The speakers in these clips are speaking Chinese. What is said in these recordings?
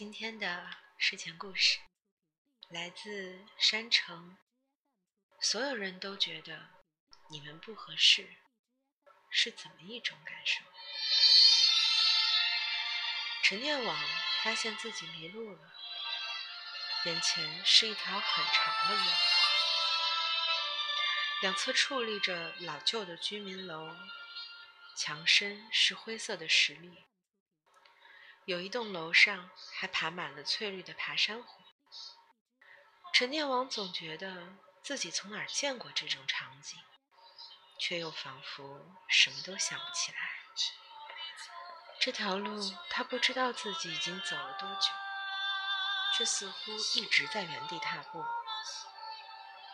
今天的睡前故事来自山城。所有人都觉得你们不合适，是怎么一种感受？陈念网发现自己迷路了，眼前是一条很长的路，两侧矗立着老旧的居民楼，墙身是灰色的石砾。有一栋楼上还爬满了翠绿的爬山虎。陈念王总觉得自己从哪儿见过这种场景，却又仿佛什么都想不起来。这条路，他不知道自己已经走了多久，却似乎一直在原地踏步。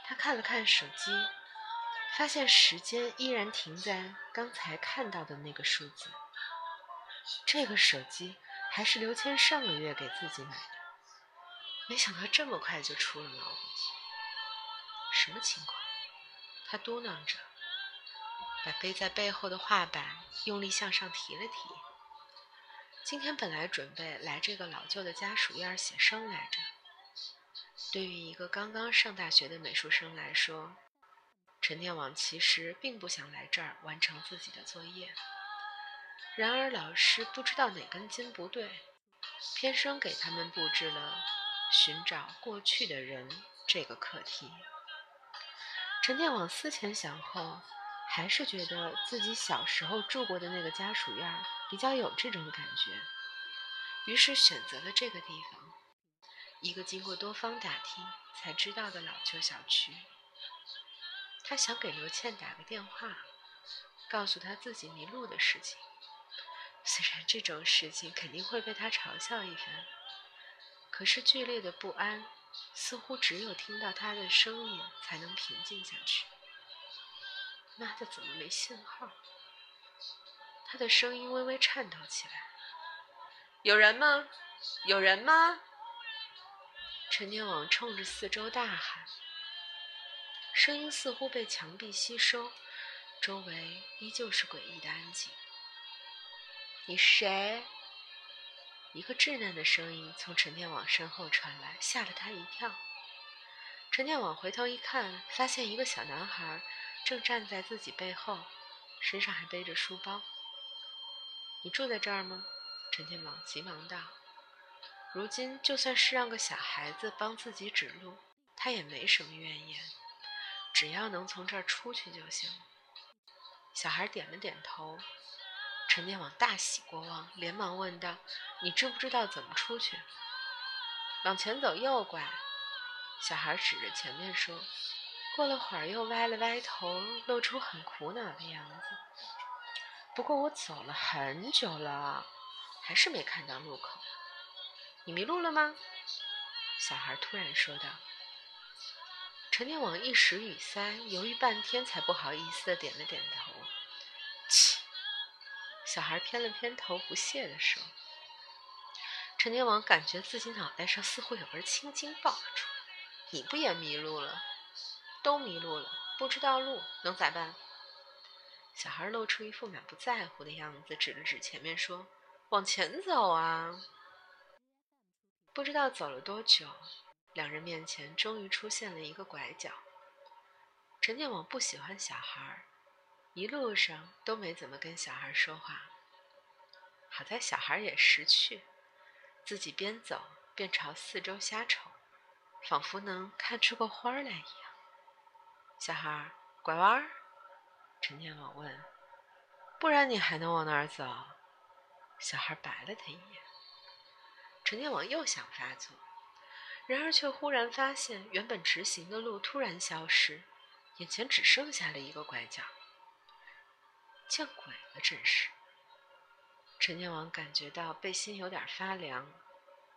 他看了看手机，发现时间依然停在刚才看到的那个数字。这个手机。还是刘谦上个月给自己买的，没想到这么快就出了毛病。什么情况？他嘟囔着，把背在背后的画板用力向上提了提。今天本来准备来这个老旧的家属院写生来着。对于一个刚刚上大学的美术生来说，陈天网其实并不想来这儿完成自己的作业。然而，老师不知道哪根筋不对，偏生给他们布置了寻找过去的人这个课题。陈建往思前想后，还是觉得自己小时候住过的那个家属院比较有这种感觉，于是选择了这个地方，一个经过多方打听才知道的老旧小区。他想给刘倩打个电话，告诉她自己迷路的事情。虽然这种事情肯定会被他嘲笑一番，可是剧烈的不安似乎只有听到他的声音才能平静下去。妈的，怎么没信号？他的声音微微颤抖起来。有人吗？有人吗？陈念往冲着四周大喊，声音似乎被墙壁吸收，周围依旧是诡异的安静。你谁？一个稚嫩的声音从陈天网身后传来，吓了他一跳。陈天网回头一看，发现一个小男孩正站在自己背后，身上还背着书包。你住在这儿吗？陈天网急忙道。如今就算是让个小孩子帮自己指路，他也没什么怨言，只要能从这儿出去就行。小孩点了点头。陈念往大喜过望，连忙问道：“你知不知道怎么出去？”往前走，右拐。小孩指着前面说。过了会儿，又歪了歪头，露出很苦恼的样子。不过我走了很久了，还是没看到路口。你迷路了吗？小孩突然说道。陈念往一时语塞，犹豫半天，才不好意思的点了点头。切。小孩偏了偏头，不屑地说：“陈天王感觉自己脑袋上似乎有根青筋爆了出来。你不也迷路了？都迷路了，不知道路，能咋办？”小孩露出一副满不在乎的样子，指了指前面说：“往前走啊！”不知道走了多久，两人面前终于出现了一个拐角。陈天王不喜欢小孩。一路上都没怎么跟小孩说话，好在小孩也识趣，自己边走边朝四周瞎瞅，仿佛能看出个花来一样。小孩拐弯，陈天网问：“不然你还能往哪儿走？”小孩白了他一眼。陈天网又想发作，然而却忽然发现原本直行的路突然消失，眼前只剩下了一个拐角。见鬼了，真是！陈天王感觉到背心有点发凉，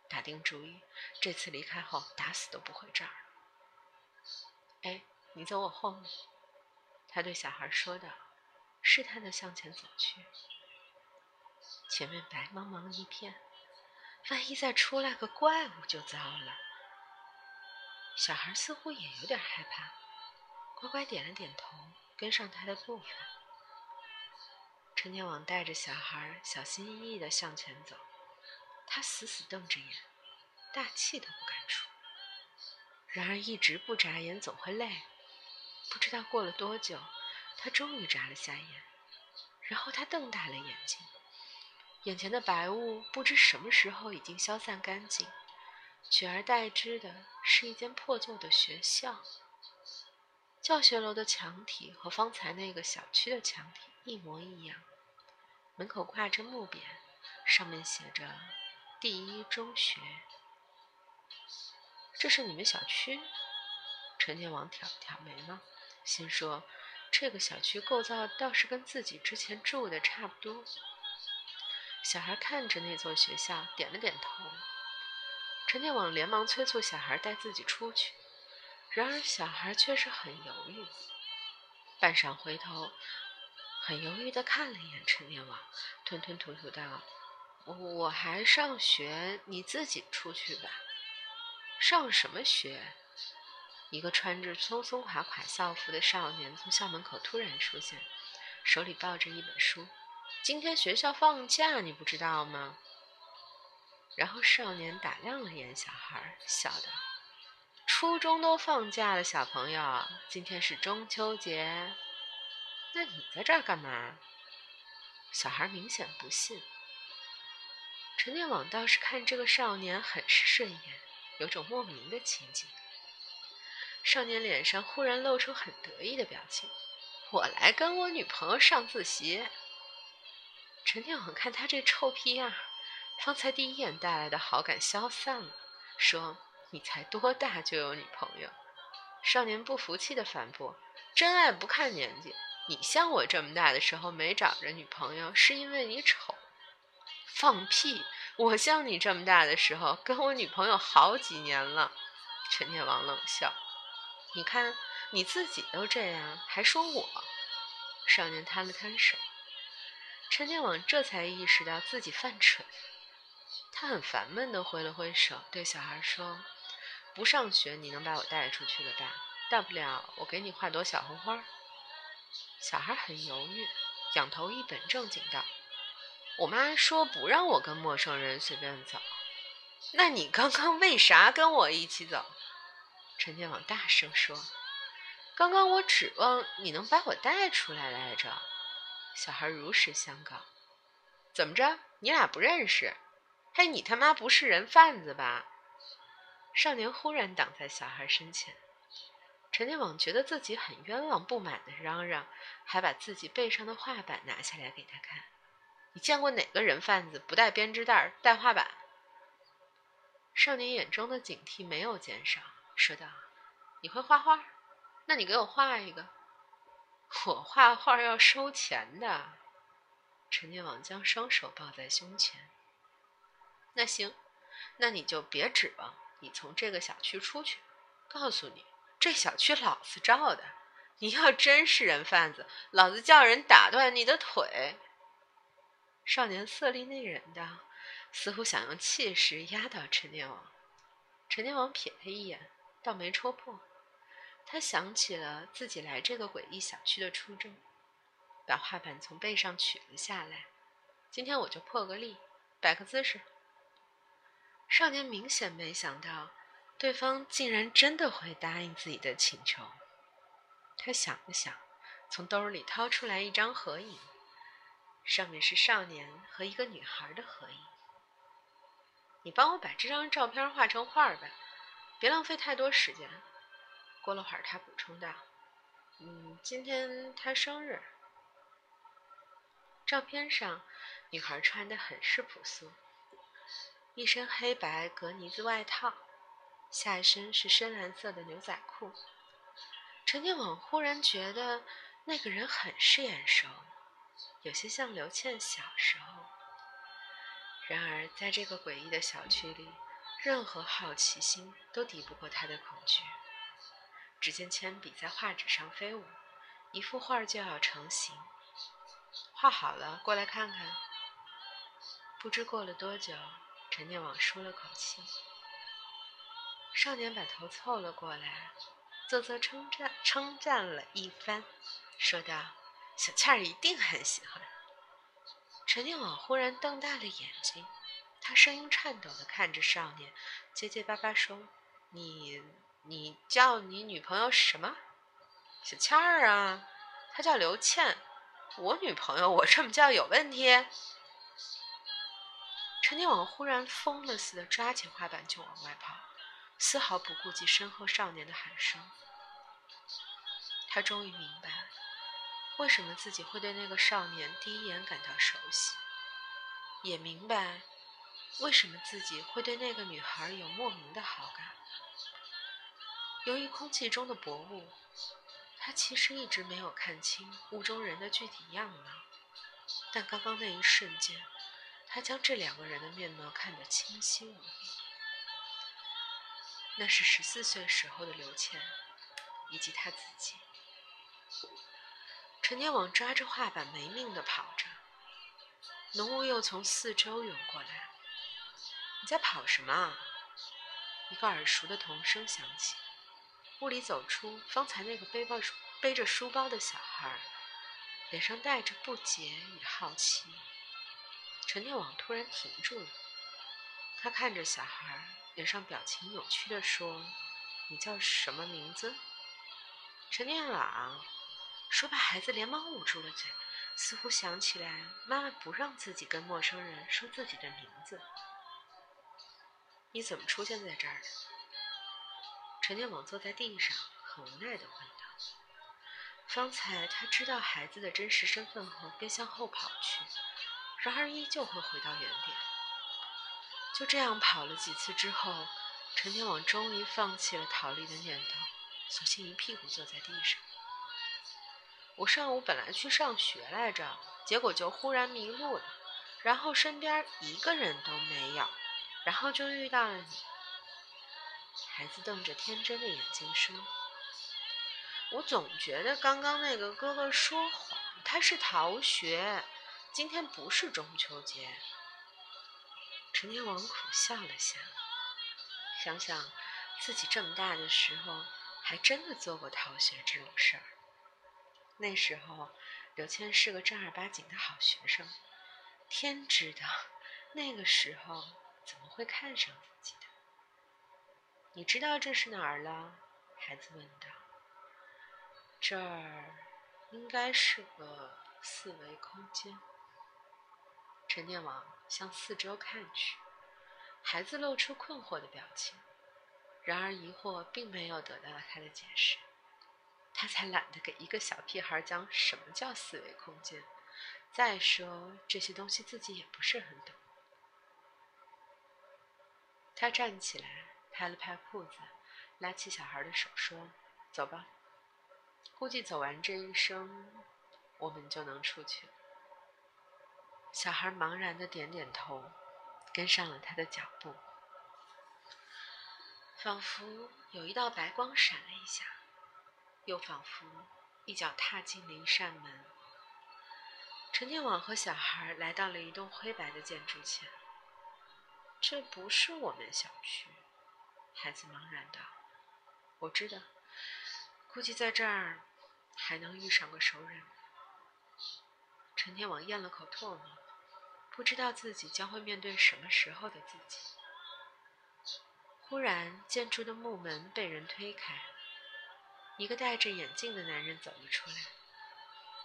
打定主意，这次离开后打死都不回这儿。哎，你走我后面，他对小孩说道，试探的向前走去。前面白茫茫一片，万一再出来个怪物就糟了。小孩似乎也有点害怕，乖乖点了点头，跟上他的步伐。陈天王带着小孩小心翼翼地向前走，他死死瞪着眼，大气都不敢出。然而一直不眨眼总会累。不知道过了多久，他终于眨了下眼，然后他瞪大了眼睛，眼前的白雾不知什么时候已经消散干净，取而代之的是一间破旧的学校。教学楼的墙体和方才那个小区的墙体一模一样，门口挂着木匾，上面写着“第一中学”。这是你们小区？陈天王挑了挑眉毛，心说：“这个小区构造倒是跟自己之前住的差不多。”小孩看着那座学校，点了点头。陈天王连忙催促小孩带自己出去。然而，小孩却是很犹豫，半晌回头，很犹豫地看了一眼陈念王，吞吞吐吐道：“我我还上学，你自己出去吧。”“上什么学？”一个穿着松松垮垮校服的少年从校门口突然出现，手里抱着一本书。“今天学校放假，你不知道吗？”然后少年打量了眼小孩，笑道。初中都放假了，小朋友，今天是中秋节，那你在这儿干嘛？小孩明显不信。陈念往倒是看这个少年很是顺眼，有种莫名的亲近。少年脸上忽然露出很得意的表情：“我来跟我女朋友上自习。”陈念往看他这臭屁样，方才第一眼带来的好感消散了，说。你才多大就有女朋友？少年不服气的反驳：“真爱不看年纪，你像我这么大的时候没找着女朋友，是因为你丑。”放屁！我像你这么大的时候，跟我女朋友好几年了。陈天王冷笑：“你看你自己都这样，还说我？”少年摊了摊手。陈天王这才意识到自己犯蠢，他很烦闷的挥了挥手，对小孩说。不上学，你能把我带出去了吧？大不了我给你画朵小红花。小孩很犹豫，仰头一本正经道：“我妈说不让我跟陌生人随便走。”那你刚刚为啥跟我一起走？陈天王大声说：“刚刚我指望你能把我带出来来着。”小孩如实相告：“怎么着？你俩不认识？嘿，你他妈不是人贩子吧？”少年忽然挡在小孩身前，陈天网觉得自己很冤枉，不满的嚷嚷，还把自己背上的画板拿下来给他看。你见过哪个人贩子不带编织袋、带画板？少年眼中的警惕没有减少，说道：“你会画画？那你给我画一个。我画画要收钱的。”陈天网将双手抱在胸前。那行，那你就别指望。你从这个小区出去，告诉你，这小区老子罩的。你要真是人贩子，老子叫人打断你的腿。少年色厉内荏的，似乎想用气势压倒陈天王。陈天王瞥他一眼，倒没戳破。他想起了自己来这个诡异小区的初衷，把画板从背上取了下来。今天我就破个例，摆个姿势。少年明显没想到，对方竟然真的会答应自己的请求。他想了想，从兜里掏出来一张合影，上面是少年和一个女孩的合影。你帮我把这张照片画成画吧，别浪费太多时间。过了会儿，他补充道：“嗯，今天他生日。”照片上，女孩穿的很是朴素。一身黑白格呢子外套，下身是深蓝色的牛仔裤。陈天网忽然觉得那个人很是眼熟，有些像刘倩小时候。然而，在这个诡异的小区里，任何好奇心都抵不过他的恐惧。只见铅笔在画纸上飞舞，一幅画就要成型。画好了，过来看看。不知过了多久。陈念往舒了口气，少年把头凑了过来，啧啧称赞称赞了一番，说道：“小倩儿一定很喜欢。”陈念往忽然瞪大了眼睛，他声音颤抖的看着少年，结结巴巴说：“你你叫你女朋友什么？小倩儿啊？她叫刘倩。我女朋友，我这么叫有问题？”陈天王忽然疯了似的抓起画板就往外跑，丝毫不顾及身后少年的喊声。他终于明白，为什么自己会对那个少年第一眼感到熟悉，也明白。为什么自己会对那个女孩有莫名的好感？由于空气中的薄雾，他其实一直没有看清雾中人的具体样貌。但刚刚那一瞬间，他将这两个人的面貌看得清晰无比。那是十四岁时候的刘倩，以及他自己。陈天网抓着画板没命地跑着，浓雾又从四周涌过来。你在跑什么？一个耳熟的童声响起。屋里走出方才那个背包背着书包的小孩，脸上带着不解与好奇。陈念往突然停住了，他看着小孩，脸上表情扭曲地说：“你叫什么名字？”陈念朗说罢，孩子连忙捂住了嘴，似乎想起来妈妈不让自己跟陌生人说自己的名字。你怎么出现在这儿的？陈建网坐在地上，很无奈的问道。方才他知道孩子的真实身份后，便向后跑去，然而依旧会回到原点。就这样跑了几次之后，陈天网终于放弃了逃离的念头，索性一屁股坐在地上。我上午本来去上学来着，结果就忽然迷路了，然后身边一个人都没有。然后就遇到了你。孩子瞪着天真的眼睛说：“我总觉得刚刚那个哥哥说谎，他是逃学。今天不是中秋节。”陈天王苦笑了下，想想自己这么大的时候，还真的做过逃学这种事儿。那时候，刘谦是个正儿八经的好学生，天知道那个时候。怎么会看上自己的？你知道这是哪儿了？孩子问道。这儿应该是个四维空间。陈天王向四周看去，孩子露出困惑的表情。然而疑惑并没有得到他的解释，他才懒得给一个小屁孩讲什么叫四维空间。再说这些东西自己也不是很懂。他站起来，拍了拍裤子，拉起小孩的手说：“走吧，估计走完这一生，我们就能出去。”小孩茫然的点点头，跟上了他的脚步。仿佛有一道白光闪了一下，又仿佛一脚踏进了一扇门。陈天网和小孩来到了一栋灰白的建筑前。这不是我们小区，孩子茫然道：“我知道，估计在这儿还能遇上个熟人。”陈天王咽了口唾沫，不知道自己将会面对什么时候的自己。忽然，建筑的木门被人推开，一个戴着眼镜的男人走了出来。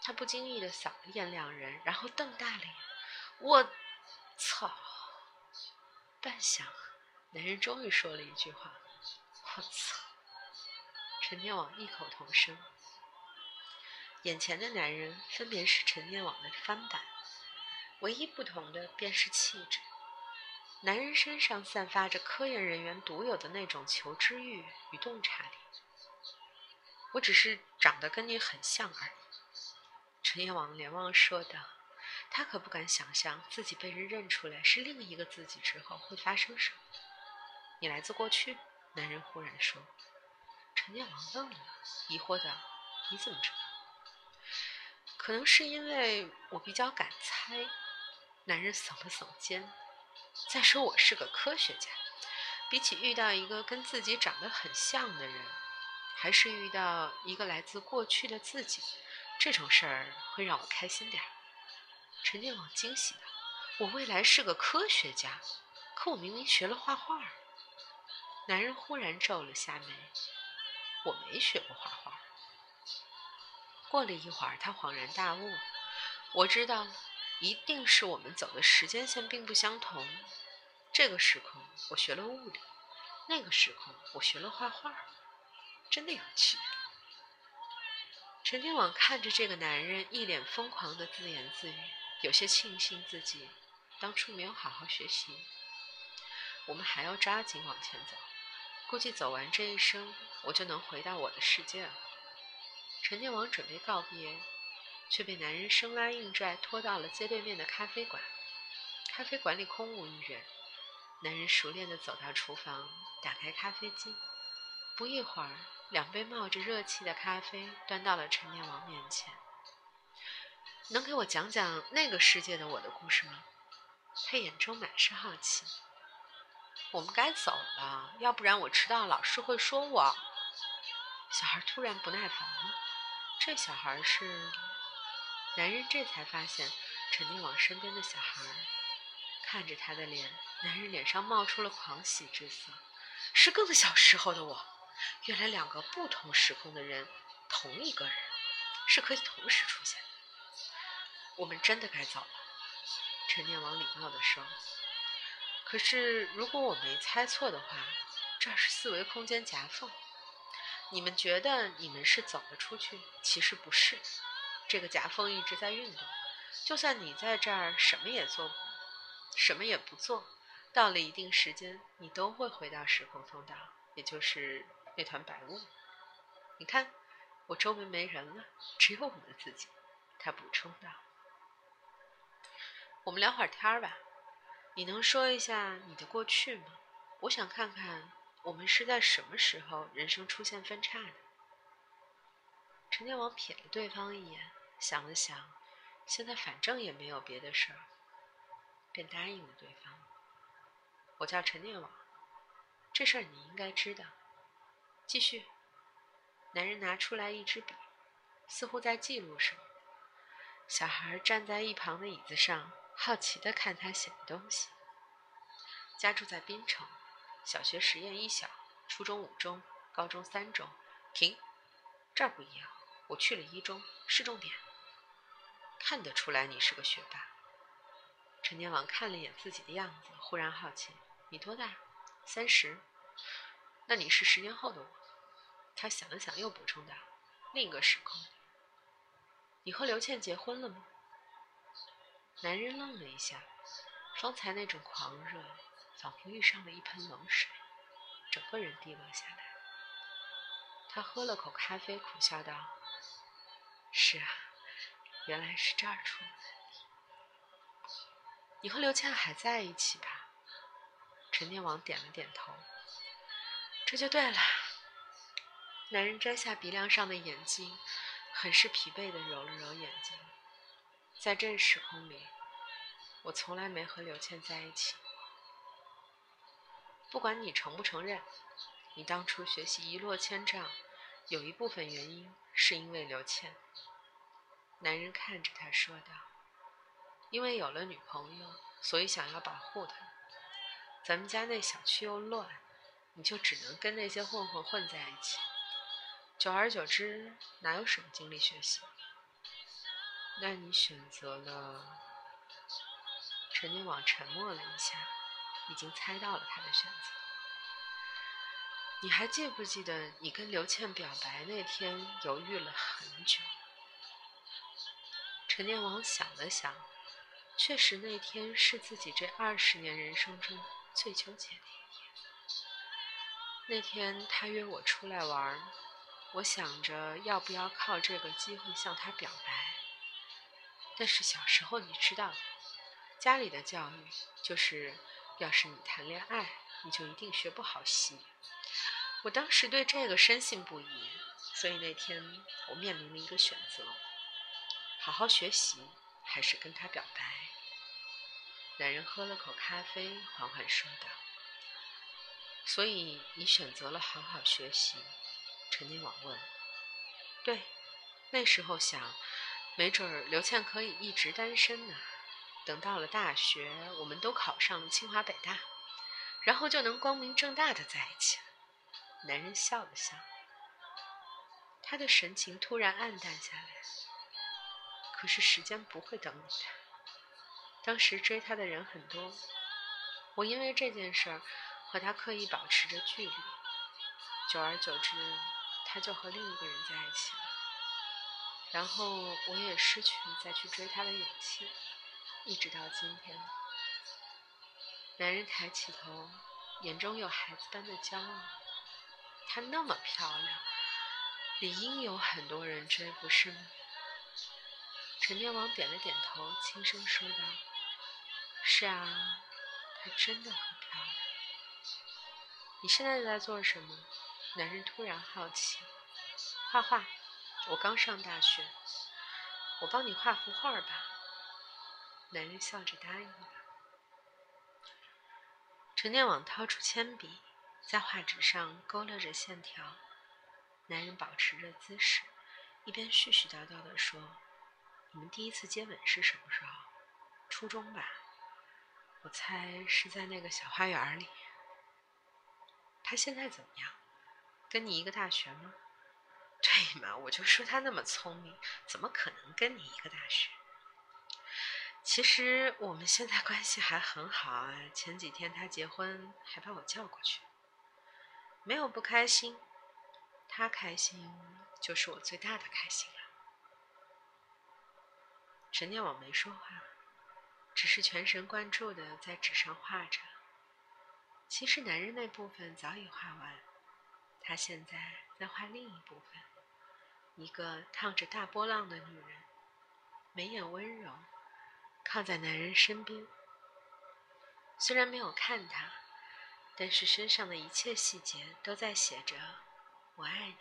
他不经意的扫了眼两人，然后瞪大了眼：“我操！”半晌，男人终于说了一句话：“我操！”陈天王异口同声。眼前的男人分别是陈念网的翻版，唯一不同的便是气质。男人身上散发着科研人员独有的那种求知欲与洞察力。我只是长得跟你很像而已。”陈念网连忙说道。他可不敢想象自己被人认出来是另一个自己之后会发生什么。你来自过去，男人忽然说。陈念王愣了，疑惑道：“你怎么知道？”可能是因为我比较敢猜。男人耸了耸肩。再说我是个科学家，比起遇到一个跟自己长得很像的人，还是遇到一个来自过去的自己，这种事儿会让我开心点儿。陈建网惊喜道：“我未来是个科学家，可我明明学了画画。男人忽然皱了下眉：“我没学过画画。”过了一会儿，他恍然大悟：“我知道，一定是我们走的时间线并不相同。这个时空我学了物理，那个时空我学了画画，真的有趣。”陈天网看着这个男人一脸疯狂的自言自语，有些庆幸自己当初没有好好学习。我们还要抓紧往前走，估计走完这一生，我就能回到我的世界了。陈天王准备告别，却被男人生拉硬拽拖到了街对面的咖啡馆。咖啡馆里空无一人，男人熟练地走到厨房，打开咖啡机，不一会儿。两杯冒着热气的咖啡端到了陈年王面前。能给我讲讲那个世界的我的故事吗？他眼中满是好奇。我们该走了，要不然我迟到，老师会说我。小孩突然不耐烦了。这小孩是？男人这才发现陈念往身边的小孩，看着他的脸，男人脸上冒出了狂喜之色。是更小时候的我。原来两个不同时空的人，同一个人是可以同时出现的。我们真的该走了，陈念王礼貌地说。可是如果我没猜错的话，这儿是四维空间夹缝。你们觉得你们是走了出去，其实不是。这个夹缝一直在运动，就算你在这儿什么也做，什么也不做，到了一定时间，你都会回到时空通道，也就是。那团白雾，你看，我周围没人了，只有我们自己。他补充道：“我们聊会儿天吧。你能说一下你的过去吗？我想看看我们是在什么时候人生出现分叉的。”陈天王瞥了对方一眼，想了想，现在反正也没有别的事儿，便答应了对方：“我叫陈念王，这事儿你应该知道。”继续。男人拿出来一支笔，似乎在记录什么。小孩站在一旁的椅子上，好奇地看他写的东西。家住在滨城，小学实验一小，初中五中，高中三中。停，这儿不一样。我去了一中，是重点。看得出来你是个学霸。陈年王看了一眼自己的样子，忽然好奇：你多大？三十。那你是十年后的我，他想了想，又补充道：“另一个时空。”你和刘倩结婚了吗？男人愣了一下，方才那种狂热仿佛遇上了一盆冷水，整个人低落下来。他喝了口咖啡，苦笑道：“是啊，原来是这儿出。你和刘倩还在一起吧？”陈天王点了点头。这就对了。男人摘下鼻梁上的眼镜，很是疲惫地揉了揉眼睛。在这时空里，我从来没和刘倩在一起。不管你承不承认，你当初学习一落千丈，有一部分原因是因为刘倩。男人看着他说道：“因为有了女朋友，所以想要保护她。咱们家那小区又乱。”你就只能跟那些混混混在一起，久而久之，哪有什么精力学习？那你选择了？陈年网沉默了一下，已经猜到了他的选择。你还记不记得你跟刘倩表白那天犹豫了很久？陈年王想了想，确实那天是自己这二十年人生中最纠结的一天。那天他约我出来玩，我想着要不要靠这个机会向他表白。但是小时候你知道，家里的教育就是，要是你谈恋爱，你就一定学不好戏。我当时对这个深信不疑，所以那天我面临了一个选择：好好学习，还是跟他表白。男人喝了口咖啡，缓缓说道。所以你选择了好好学习，陈年网问。对，那时候想，没准儿刘倩可以一直单身呢。等到了大学，我们都考上了清华北大，然后就能光明正大的在一起了。男人笑了笑，他的神情突然暗淡下来。可是时间不会等你的。当时追他的人很多，我因为这件事儿和他刻意保持着距离，久而久之，他就和另一个人在一起了。然后我也失去再去追他的勇气，一直到今天。男人抬起头，眼中有孩子般的骄傲。她那么漂亮，理应有很多人追，不是吗？陈天王点了点头，轻声说道：“是啊，她真的很漂亮。”你现在在做什么？男人突然好奇。画画。我刚上大学，我帮你画幅画吧。男人笑着答应了。陈念往掏出铅笔，在画纸上勾勒着线条。男人保持着姿势，一边絮絮叨叨地说：“你们第一次接吻是什么时候？初中吧？我猜是在那个小花园里。他现在怎么样？跟你一个大学吗？”对嘛，我就说他那么聪明，怎么可能跟你一个大学？其实我们现在关系还很好啊。前几天他结婚，还把我叫过去，没有不开心，他开心就是我最大的开心了。陈念我没说话，只是全神贯注的在纸上画着。其实男人那部分早已画完，他现在在画另一部分。一个烫着大波浪的女人，眉眼温柔，靠在男人身边。虽然没有看他，但是身上的一切细节都在写着“我爱你”。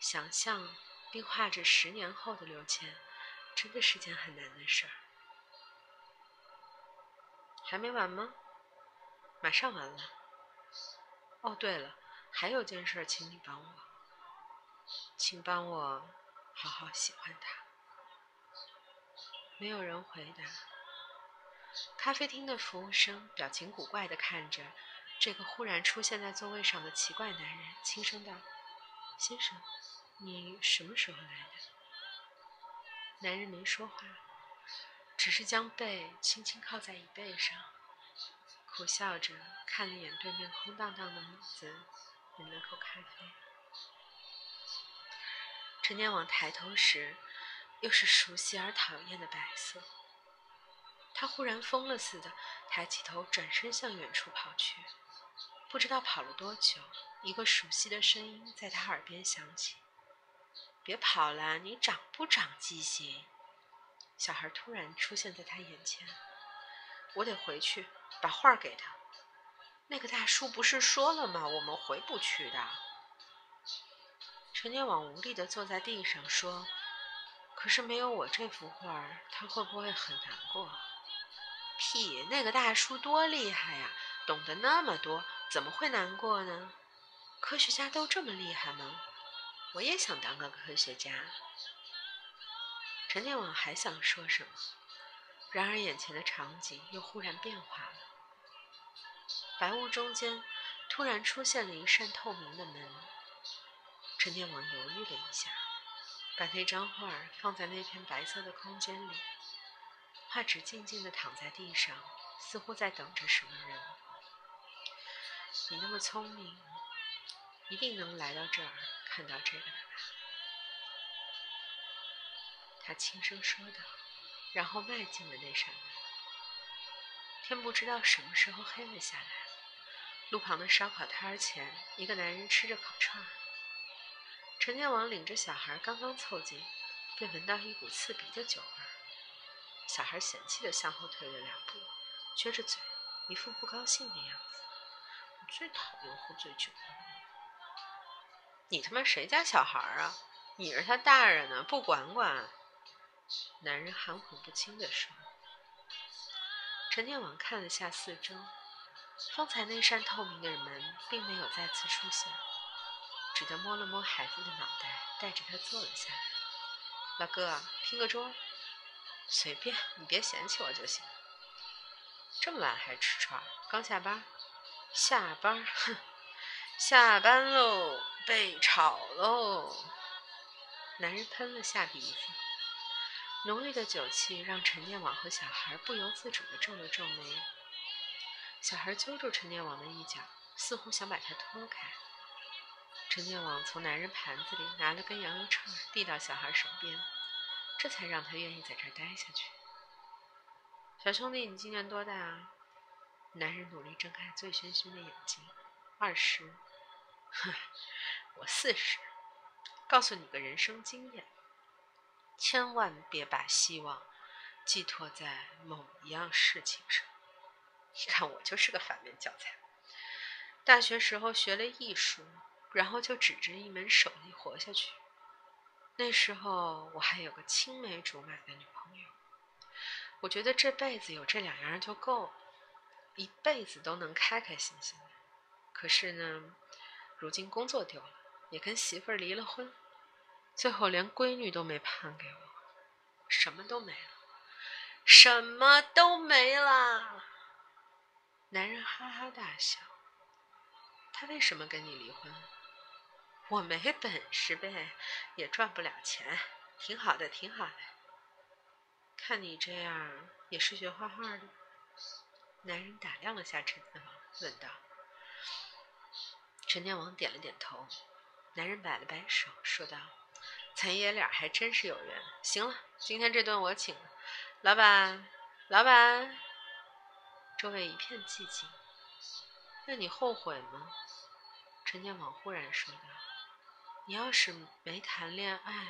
想象并画着十年后的刘谦，真的是件很难的事儿。还没完吗？马上完了。哦，对了，还有件事，请你帮我。请帮我好好喜欢他。没有人回答。咖啡厅的服务生表情古怪地看着这个忽然出现在座位上的奇怪男人，轻声道：“先生，你什么时候来的？”男人没说话，只是将背轻轻靠在椅背上，苦笑着看了一眼对面空荡荡的椅子，饮了口咖啡。陈年往抬头时，又是熟悉而讨厌的白色。他忽然疯了似的抬起头，转身向远处跑去。不知道跑了多久，一个熟悉的声音在他耳边响起：“别跑了，你长不长记性？”小孩突然出现在他眼前。我得回去把画给他。那个大叔不是说了吗？我们回不去的。陈年往无力地坐在地上说：“可是没有我这幅画，他会不会很难过？”“屁！那个大叔多厉害呀，懂得那么多，怎么会难过呢？科学家都这么厉害吗？我也想当个科学家。”陈天王还想说什么，然而眼前的场景又忽然变化了。白雾中间突然出现了一扇透明的门。陈天王犹豫了一下，把那张画放在那片白色的空间里。画纸静静地躺在地上，似乎在等着什么人。你那么聪明，一定能来到这儿看到这个的吧？他轻声说道，然后迈进了那扇门。天不知道什么时候黑了下来。路旁的烧烤摊前，一个男人吃着烤串。陈天王领着小孩刚刚凑近，便闻到一股刺鼻的酒味。小孩嫌弃地向后退了两步，撅着嘴，一副不高兴的样子。我最讨厌喝醉酒的人。你他妈谁家小孩啊？你是他大人呢，不管管？男人含混不清地说。陈天王看了下四周，方才那扇透明的门并没有再次出现。只得摸了摸孩子的脑袋，带着他坐了下来。老哥，拼个桌？随便，你别嫌弃我就行。这么晚还吃串？刚下班？下班？哼，下班喽，被炒喽！男人喷了下鼻子，浓郁的酒气让陈念网和小孩不由自主地皱了皱眉。小孩揪住陈念网的一角，似乎想把他拖开。陈念网从男人盘子里拿了根羊肉串，递到小孩手边，这才让他愿意在这儿待下去。小兄弟，你今年多大啊？男人努力睁开醉醺醺的眼睛，二十。哼，我四十。告诉你个人生经验：千万别把希望寄托在某一样事情上。你看，我就是个反面教材。大学时候学了艺术，然后就指着一门手艺活下去。那时候我还有个青梅竹马的女朋友，我觉得这辈子有这两样就够了，一辈子都能开开心心的。可是呢，如今工作丢了，也跟媳妇儿离了婚。最后连闺女都没判给我，什么都没了，什么都没了。男人哈哈大笑。他为什么跟你离婚？我没本事呗，也赚不了钱，挺好的，挺好的。看你这样，也是学画画的。男人打量了下陈天王，问道。陈天王点了点头。男人摆了摆手，说道。咱爷俩还真是有缘。行了，今天这顿我请了。老板，老板。周围一片寂静。那你后悔吗？陈天王忽然说道：“你要是没谈恋爱，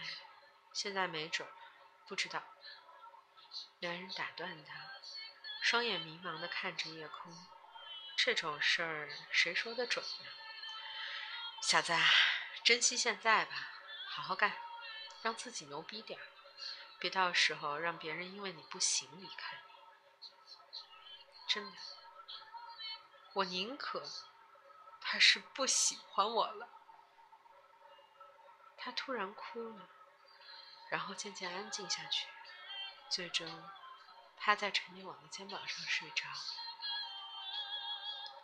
现在没准不知道。”男人打断他，双眼迷茫的看着夜空。这种事儿谁说的准呢？小子，珍惜现在吧，好好干。让自己牛逼点儿，别到时候让别人因为你不行离开你。真的，我宁可他是不喜欢我了。他突然哭了，然后渐渐安静下去，最终趴在陈念网的肩膀上睡着。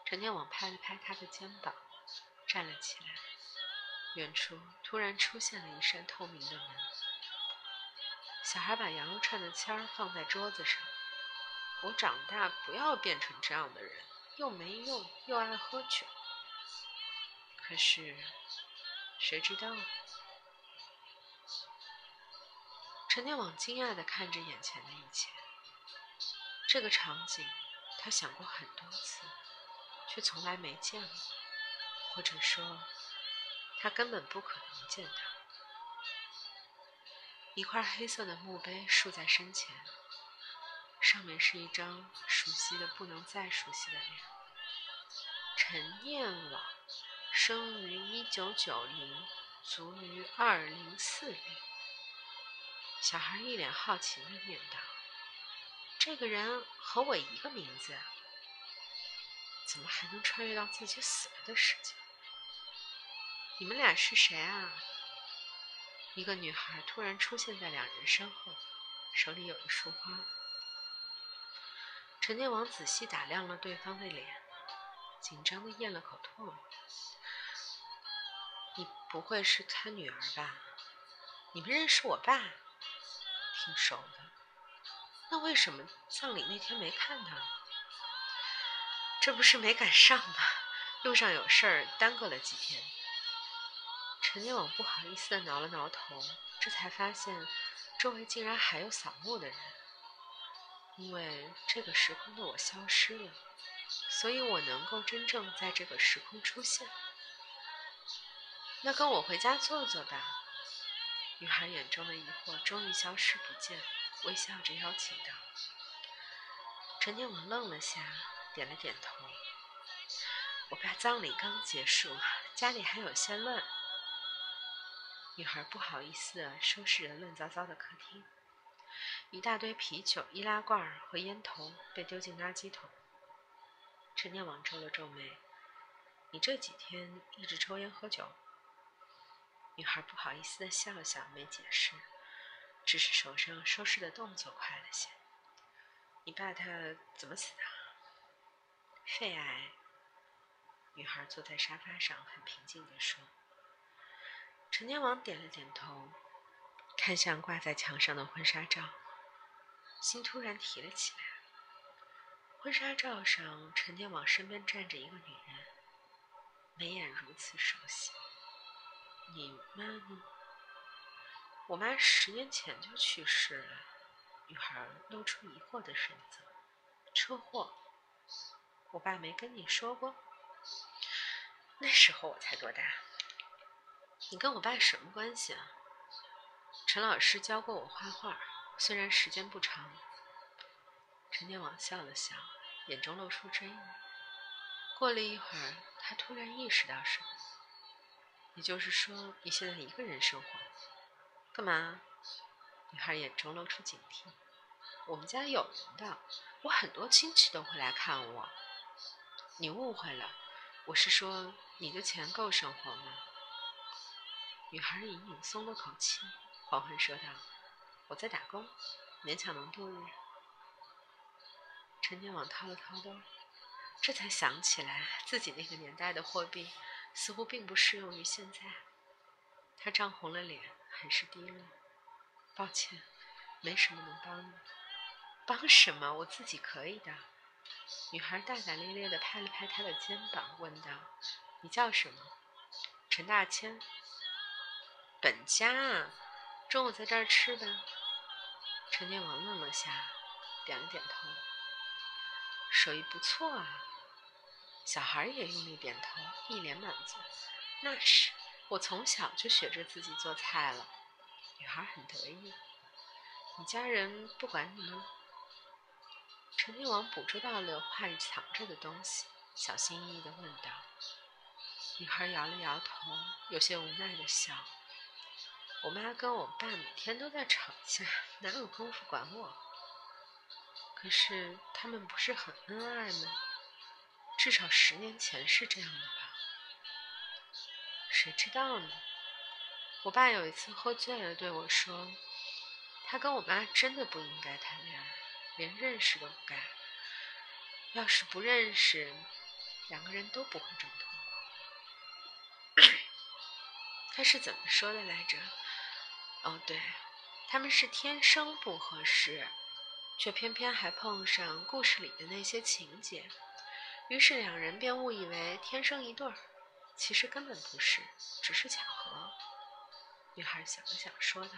陈念网拍了拍他的肩膀，站了起来。远处突然出现了一扇透明的门。小孩把羊肉串的签儿放在桌子上。我长大不要变成这样的人，又没用，又爱喝酒。可是，谁知道？陈天网惊讶地看着眼前的一切。这个场景，他想过很多次，却从来没见过，或者说。他根本不可能见到。一块黑色的墓碑竖在身前，上面是一张熟悉的不能再熟悉的脸。陈念网，生于一九九零，卒于二零四零。小孩一脸好奇的念道：“这个人和我一个名字，怎么还能穿越到自己死了的世界？”你们俩是谁啊？一个女孩突然出现在两人身后，手里有一束花。陈念王仔细打量了对方的脸，紧张的咽了口唾沫。你不会是他女儿吧？你们认识我爸？挺熟的。那为什么葬礼那天没看他？这不是没赶上吗？路上有事儿，耽搁了几天。陈念网不好意思的挠了挠头，这才发现周围竟然还有扫墓的人。因为这个时空的我消失了，所以我能够真正在这个时空出现。那跟我回家坐坐吧。女孩眼中的疑惑终于消失不见，微笑着邀请道。陈念网愣了下，点了点头。我爸葬礼刚结束，家里还有些乱。女孩不好意思地收拾着乱糟糟的客厅，一大堆啤酒、易拉罐和烟头被丢进垃圾桶。陈念王皱了皱眉：“你这几天一直抽烟喝酒？”女孩不好意思的笑笑，没解释，只是手上收拾的动作快了些。“你爸他怎么死的？”肺癌。女孩坐在沙发上，很平静地说。陈天王点了点头，看向挂在墙上的婚纱照，心突然提了起来。婚纱照上，陈天王身边站着一个女人，眉眼如此熟悉。你妈呢？我妈十年前就去世了。女孩露出疑惑的神色。车祸？我爸没跟你说过？那时候我才多大？你跟我爸什么关系啊？陈老师教过我画画，虽然时间不长。陈天王笑了笑，眼中露出追意。过了一会儿，他突然意识到什么。也就是说，你现在一个人生活？干嘛？女孩眼中露出警惕。我们家有人的，我很多亲戚都会来看我。你误会了，我是说，你的钱够生活吗？女孩隐隐松了口气，缓缓说道：“我在打工，勉强能度日。”陈天网掏了掏兜，这才想起来自己那个年代的货币似乎并不适用于现在。他涨红了脸，很是低落。抱歉，没什么能帮你。帮什么？我自己可以的。女孩大大咧咧地拍了拍他的肩膀，问道：“你叫什么？”陈大千。本家，中午在这儿吃吧。陈天王愣了下，点了点头。手艺不错啊，小孩也用力点头，一脸满足。那是，我从小就学着自己做菜了。女孩很得意。你家人不管你吗？陈天王捕捉到了话里藏着的东西，小心翼翼地问道。女孩摇了摇头，有些无奈地笑。我妈跟我爸每天都在吵架，哪有功夫管我？可是他们不是很恩爱吗？至少十年前是这样的吧？谁知道呢？我爸有一次喝醉了对我说：“他跟我妈真的不应该谈恋爱，连认识都不该。要是不认识，两个人都不会这么痛苦。”他是怎么说的来着？哦，对，他们是天生不合适。却偏偏还碰上故事里的那些情节，于是两人便误以为天生一对儿，其实根本不是，只是巧合。女孩想了想，说道：“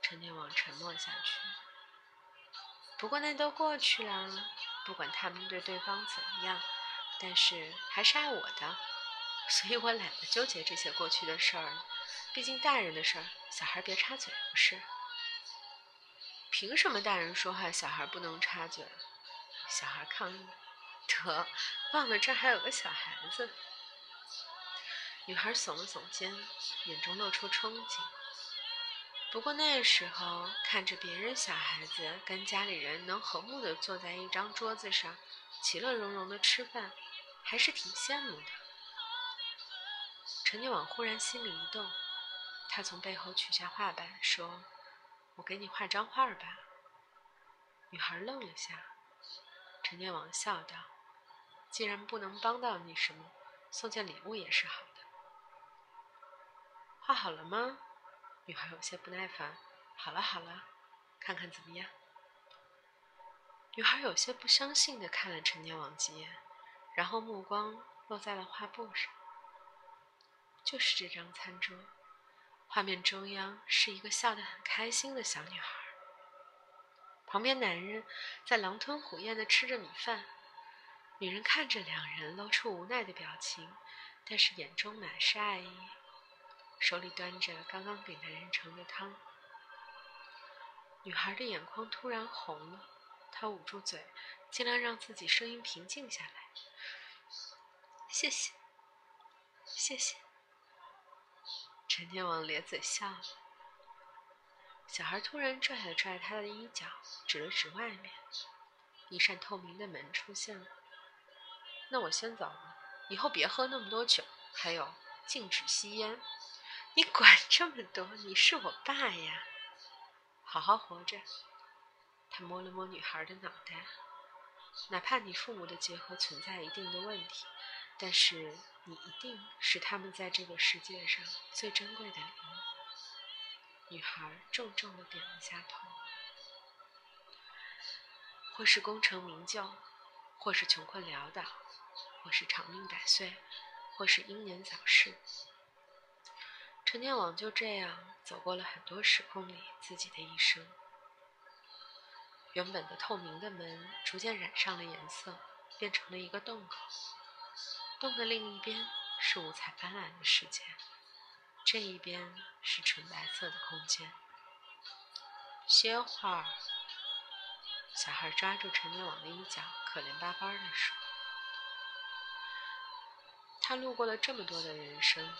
陈天王沉默下去。不过那都过去了，不管他们对对方怎么样，但是还是爱我的，所以我懒得纠结这些过去的事儿。毕竟大人的事儿，小孩别插嘴，不是？”凭什么大人说话，小孩不能插嘴？小孩抗议。得，忘了这还有个小孩子。女孩耸了耸肩，眼中露出憧憬。不过那时候看着别人小孩子跟家里人能和睦的坐在一张桌子上，其乐融融的吃饭，还是挺羡慕的。陈念往忽然心里一动，他从背后取下画板，说。我给你画张画吧。女孩愣了下，陈念往笑道：“既然不能帮到你什么，送件礼物也是好的。”画好了吗？女孩有些不耐烦。好了好了，看看怎么样？女孩有些不相信的看了陈年王几眼，然后目光落在了画布上。就是这张餐桌。画面中央是一个笑得很开心的小女孩，旁边男人在狼吞虎咽的吃着米饭，女人看着两人露出无奈的表情，但是眼中满是爱意，手里端着刚刚给男人盛的汤。女孩的眼眶突然红了，她捂住嘴，尽量让自己声音平静下来：“谢谢，谢谢。”陈天王咧嘴笑了。小孩突然拽了拽他的衣角，指了指外面，一扇透明的门出现了。那我先走了，以后别喝那么多酒，还有禁止吸烟。你管这么多？你是我爸呀！好好活着。他摸了摸女孩的脑袋。哪怕你父母的结合存在一定的问题，但是你一定是他们在这个世界上最珍贵的礼物。女孩重重的点了下头。或是功成名就，或是穷困潦倒，或是长命百岁，或是英年早逝。陈天王就这样走过了很多时空里自己的一生。原本的透明的门逐渐染上了颜色，变成了一个洞口。洞的另一边是五彩斑斓的世界，这一边是纯白色的空间。歇会儿。小孩抓住陈天网的衣角，可怜巴巴地说：“他路过了这么多的人生，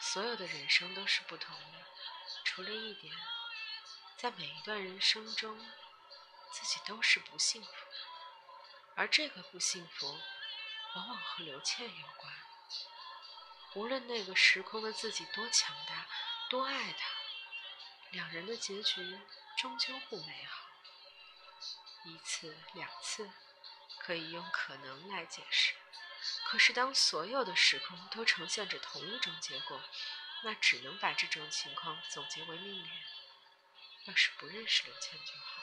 所有的人生都是不同的，除了一点，在每一段人生中，自己都是不幸福的。而这个不幸福，往往和刘倩有关。无论那个时空的自己多强大，多爱他，两人的结局终究不美好。”一次两次，可以用可能来解释。可是，当所有的时空都呈现着同一种结果，那只能把这种情况总结为命运。要是不认识刘谦就好，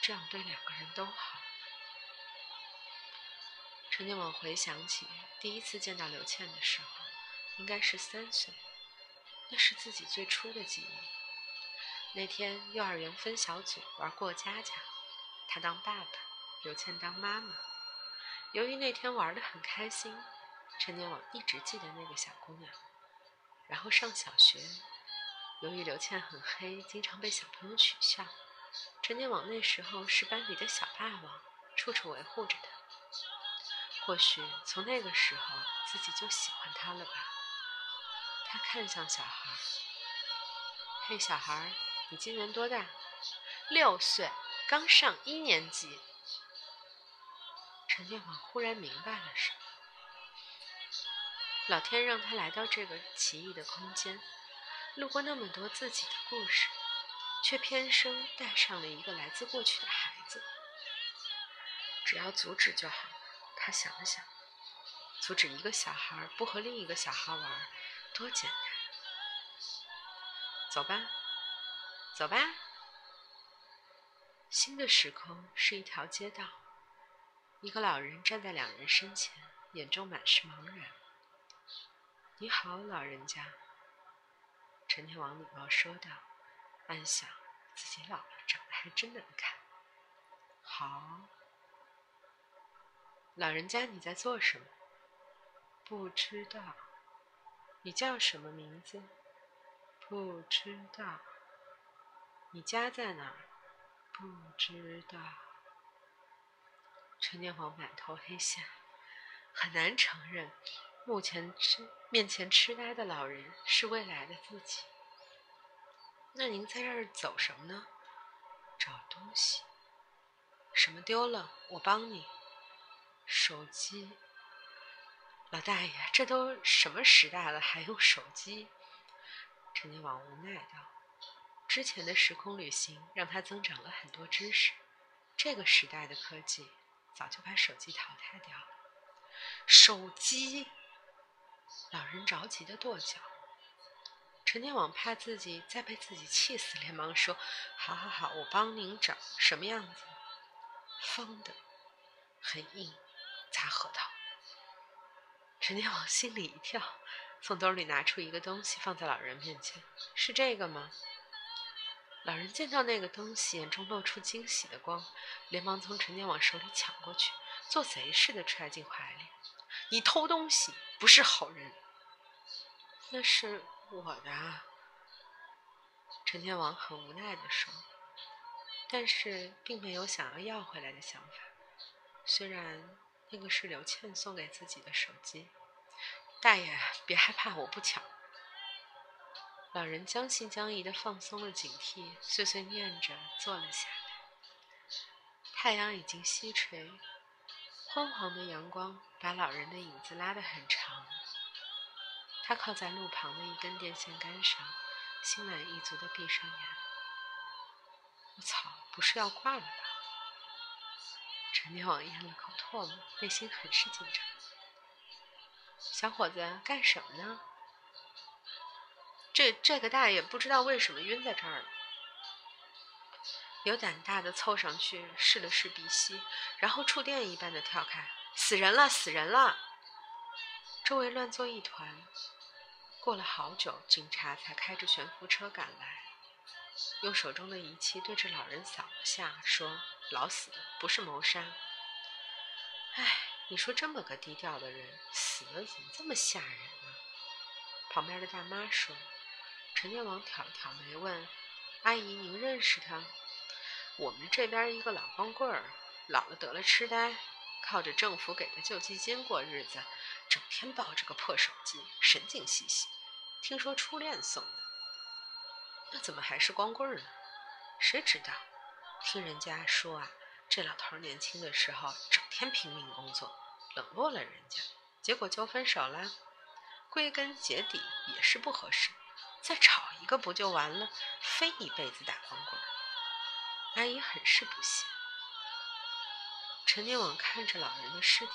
这样对两个人都好。陈建网回想起第一次见到刘倩的时候，应该是三岁，那是自己最初的记忆。那天幼儿园分小组玩过家家。他当爸爸，刘倩当妈妈。由于那天玩得很开心，陈年往一直记得那个小姑娘。然后上小学，由于刘倩很黑，经常被小朋友取笑。陈年往那时候是班里的小霸王，处处维护着她。或许从那个时候自己就喜欢她了吧。他看向小孩：“嘿，小孩，你今年多大？六岁。”刚上一年级，陈建华忽然明白了什么。老天让他来到这个奇异的空间，路过那么多自己的故事，却偏生带上了一个来自过去的孩子。只要阻止就好。他想了想，阻止一个小孩不和另一个小孩玩，多简单。走吧，走吧。新的时空是一条街道，一个老人站在两人身前，眼中满是茫然。“你好，老人家。”陈天王礼貌说道，暗想自己老了，长得还真难看。“好。”老人家，你在做什么？不知道。你叫什么名字？不知道。你家在哪？不知道，陈年华满头黑线，很难承认，目前痴面前痴呆的老人是未来的自己。那您在这儿走什么呢？找东西。什么丢了？我帮你。手机。老大爷，这都什么时代了，还用手机？陈年王无奈道。之前的时空旅行让他增长了很多知识，这个时代的科技早就把手机淘汰掉了。手机，老人着急的跺脚。陈天网怕自己再被自己气死，连忙说：“好好好，我帮您找，什么样子？方的，很硬，砸核桃。”陈天网心里一跳，从兜里拿出一个东西放在老人面前：“是这个吗？”老人见到那个东西，眼中露出惊喜的光，连忙从陈年往手里抢过去，做贼似的揣进怀里。“你偷东西，不是好人。”“那是我的。”陈天王很无奈地说，但是并没有想要要回来的想法。虽然那个是刘倩送给自己的手机。大爷，别害怕，我不抢。老人将信将疑地放松了警惕，碎碎念着坐了下来。太阳已经西垂，昏黄的阳光把老人的影子拉得很长。他靠在路旁的一根电线杆上，心满意足地闭上眼。我操，不是要挂了吧？陈天王咽了口唾沫，内心很是紧张。小伙子，干什么呢？这这个大爷不知道为什么晕在这儿了。有胆大的凑上去试了试鼻息，然后触电一般的跳开：“死人了，死人了！”周围乱作一团。过了好久，警察才开着悬浮车赶来，用手中的仪器对着老人扫了下，说：“老死的，不是谋杀。”哎，你说这么个低调的人，死了怎么这么吓人呢？旁边的大妈说。陈天王挑了挑眉，问：“阿姨，您认识他？”我们这边一个老光棍儿，老了得了痴呆，靠着政府给的救济金过日子，整天抱着个破手机，神经兮兮。听说初恋送的，那怎么还是光棍呢？谁知道？听人家说啊，这老头年轻的时候整天拼命工作，冷落了人家，结果就分手了。归根结底也是不合适。再找一个不就完了？非一辈子打光棍。阿姨很是不屑。陈年往看着老人的尸体，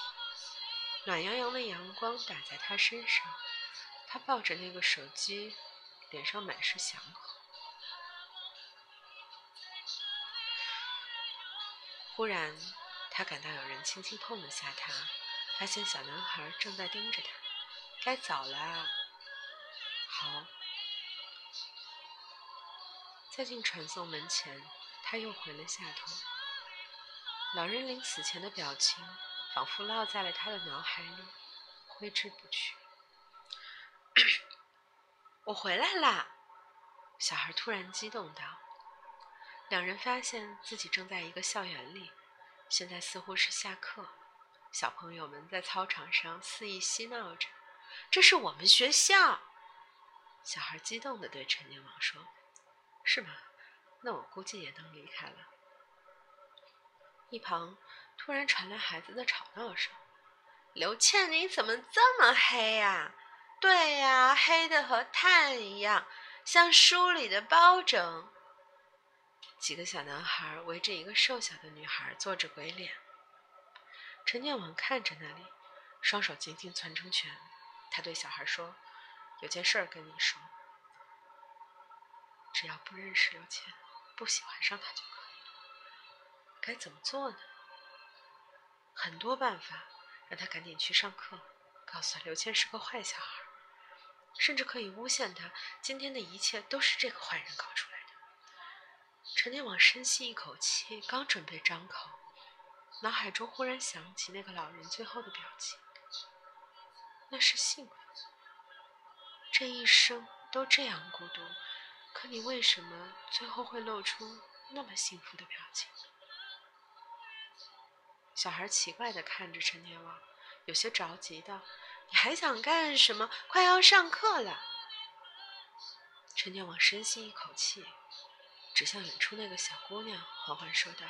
暖洋洋的阳光打在他身上，他抱着那个手机，脸上满是祥和。忽然，他感到有人轻轻碰了下他，发现小男孩正在盯着他。该走了。好。在进传送门前，他又回了下头。老人临死前的表情，仿佛烙在了他的脑海里，挥之不去。我回来啦！小孩突然激动道。两人发现自己正在一个校园里，现在似乎是下课，小朋友们在操场上肆意嬉闹着。这是我们学校！小孩激动地对陈年王说。是吗？那我估计也能离开了。一旁突然传来孩子的吵闹声：“刘倩，你怎么这么黑呀？”“对呀，黑的和炭一样，像书里的包拯。”几个小男孩围着一个瘦小的女孩做着鬼脸。陈念往看着那里，双手紧紧攥成拳。他对小孩说：“有件事儿跟你说。”只要不认识刘谦，不喜欢上他就可以了。该怎么做呢？很多办法，让他赶紧去上课，告诉他刘谦是个坏小孩，甚至可以诬陷他今天的一切都是这个坏人搞出来的。陈天网深吸一口气，刚准备张口，脑海中忽然想起那个老人最后的表情，那是幸福。这一生都这样孤独。可你为什么最后会露出那么幸福的表情？小孩奇怪的看着陈天王，有些着急道：“你还想干什么？快要上课了。”陈天王深吸一口气，指向远处那个小姑娘，缓缓说道：“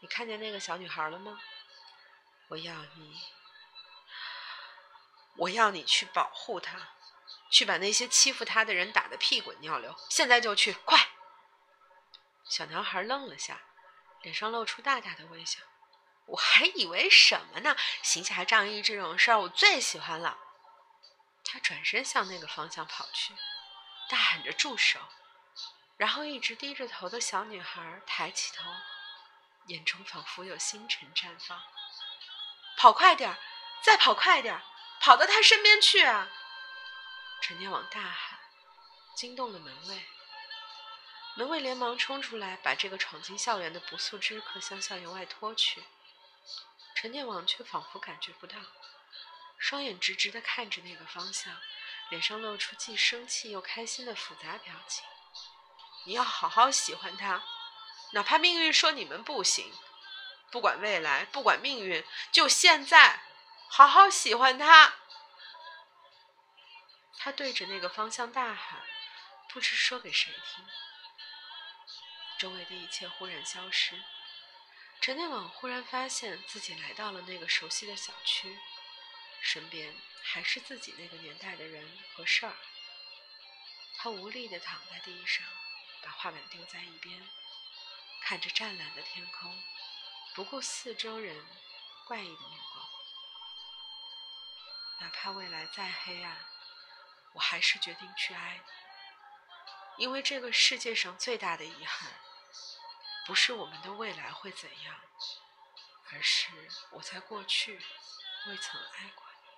你看见那个小女孩了吗？我要你，我要你去保护她。”去把那些欺负他的人打得屁滚尿流！现在就去，快！小男孩愣了下，脸上露出大大的微笑。我还以为什么呢？行侠仗义这种事儿我最喜欢了。他转身向那个方向跑去，大喊着住手！然后一直低着头的小女孩抬起头，眼中仿佛有星辰绽放。跑快点儿，再跑快点儿，跑到他身边去啊！陈天王大喊，惊动了门卫。门卫连忙冲出来，把这个闯进校园的不速之客向校园外拖去。陈天王却仿佛感觉不到，双眼直直地看着那个方向，脸上露出既生气又开心的复杂表情。你要好好喜欢他，哪怕命运说你们不行，不管未来，不管命运，就现在，好好喜欢他。他对着那个方向大喊，不知说给谁听。周围的一切忽然消失，陈天网忽然发现自己来到了那个熟悉的小区，身边还是自己那个年代的人和事儿。他无力地躺在地上，把画板丢在一边，看着湛蓝的天空，不顾四周人怪异的目光。哪怕未来再黑暗，我还是决定去爱你。因为这个世界上最大的遗憾，不是我们的未来会怎样，而是我在过去未曾爱过你。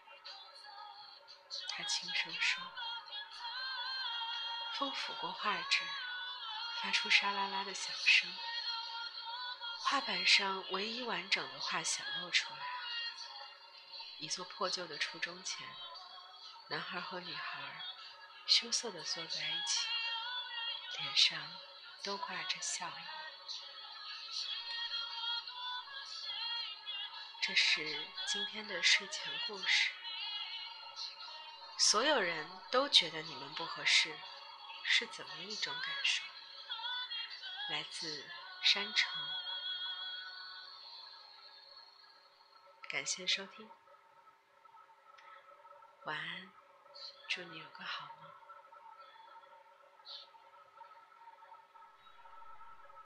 他轻声说。风拂过画纸，发出沙啦啦的响声。画板上唯一完整的画显露出来：一座破旧的初中前，男孩和女孩羞涩地坐在一起。脸上都挂着笑意。这是今天的睡前故事。所有人都觉得你们不合适，是怎么一种感受？来自山城。感谢收听，晚安，祝你有个好梦。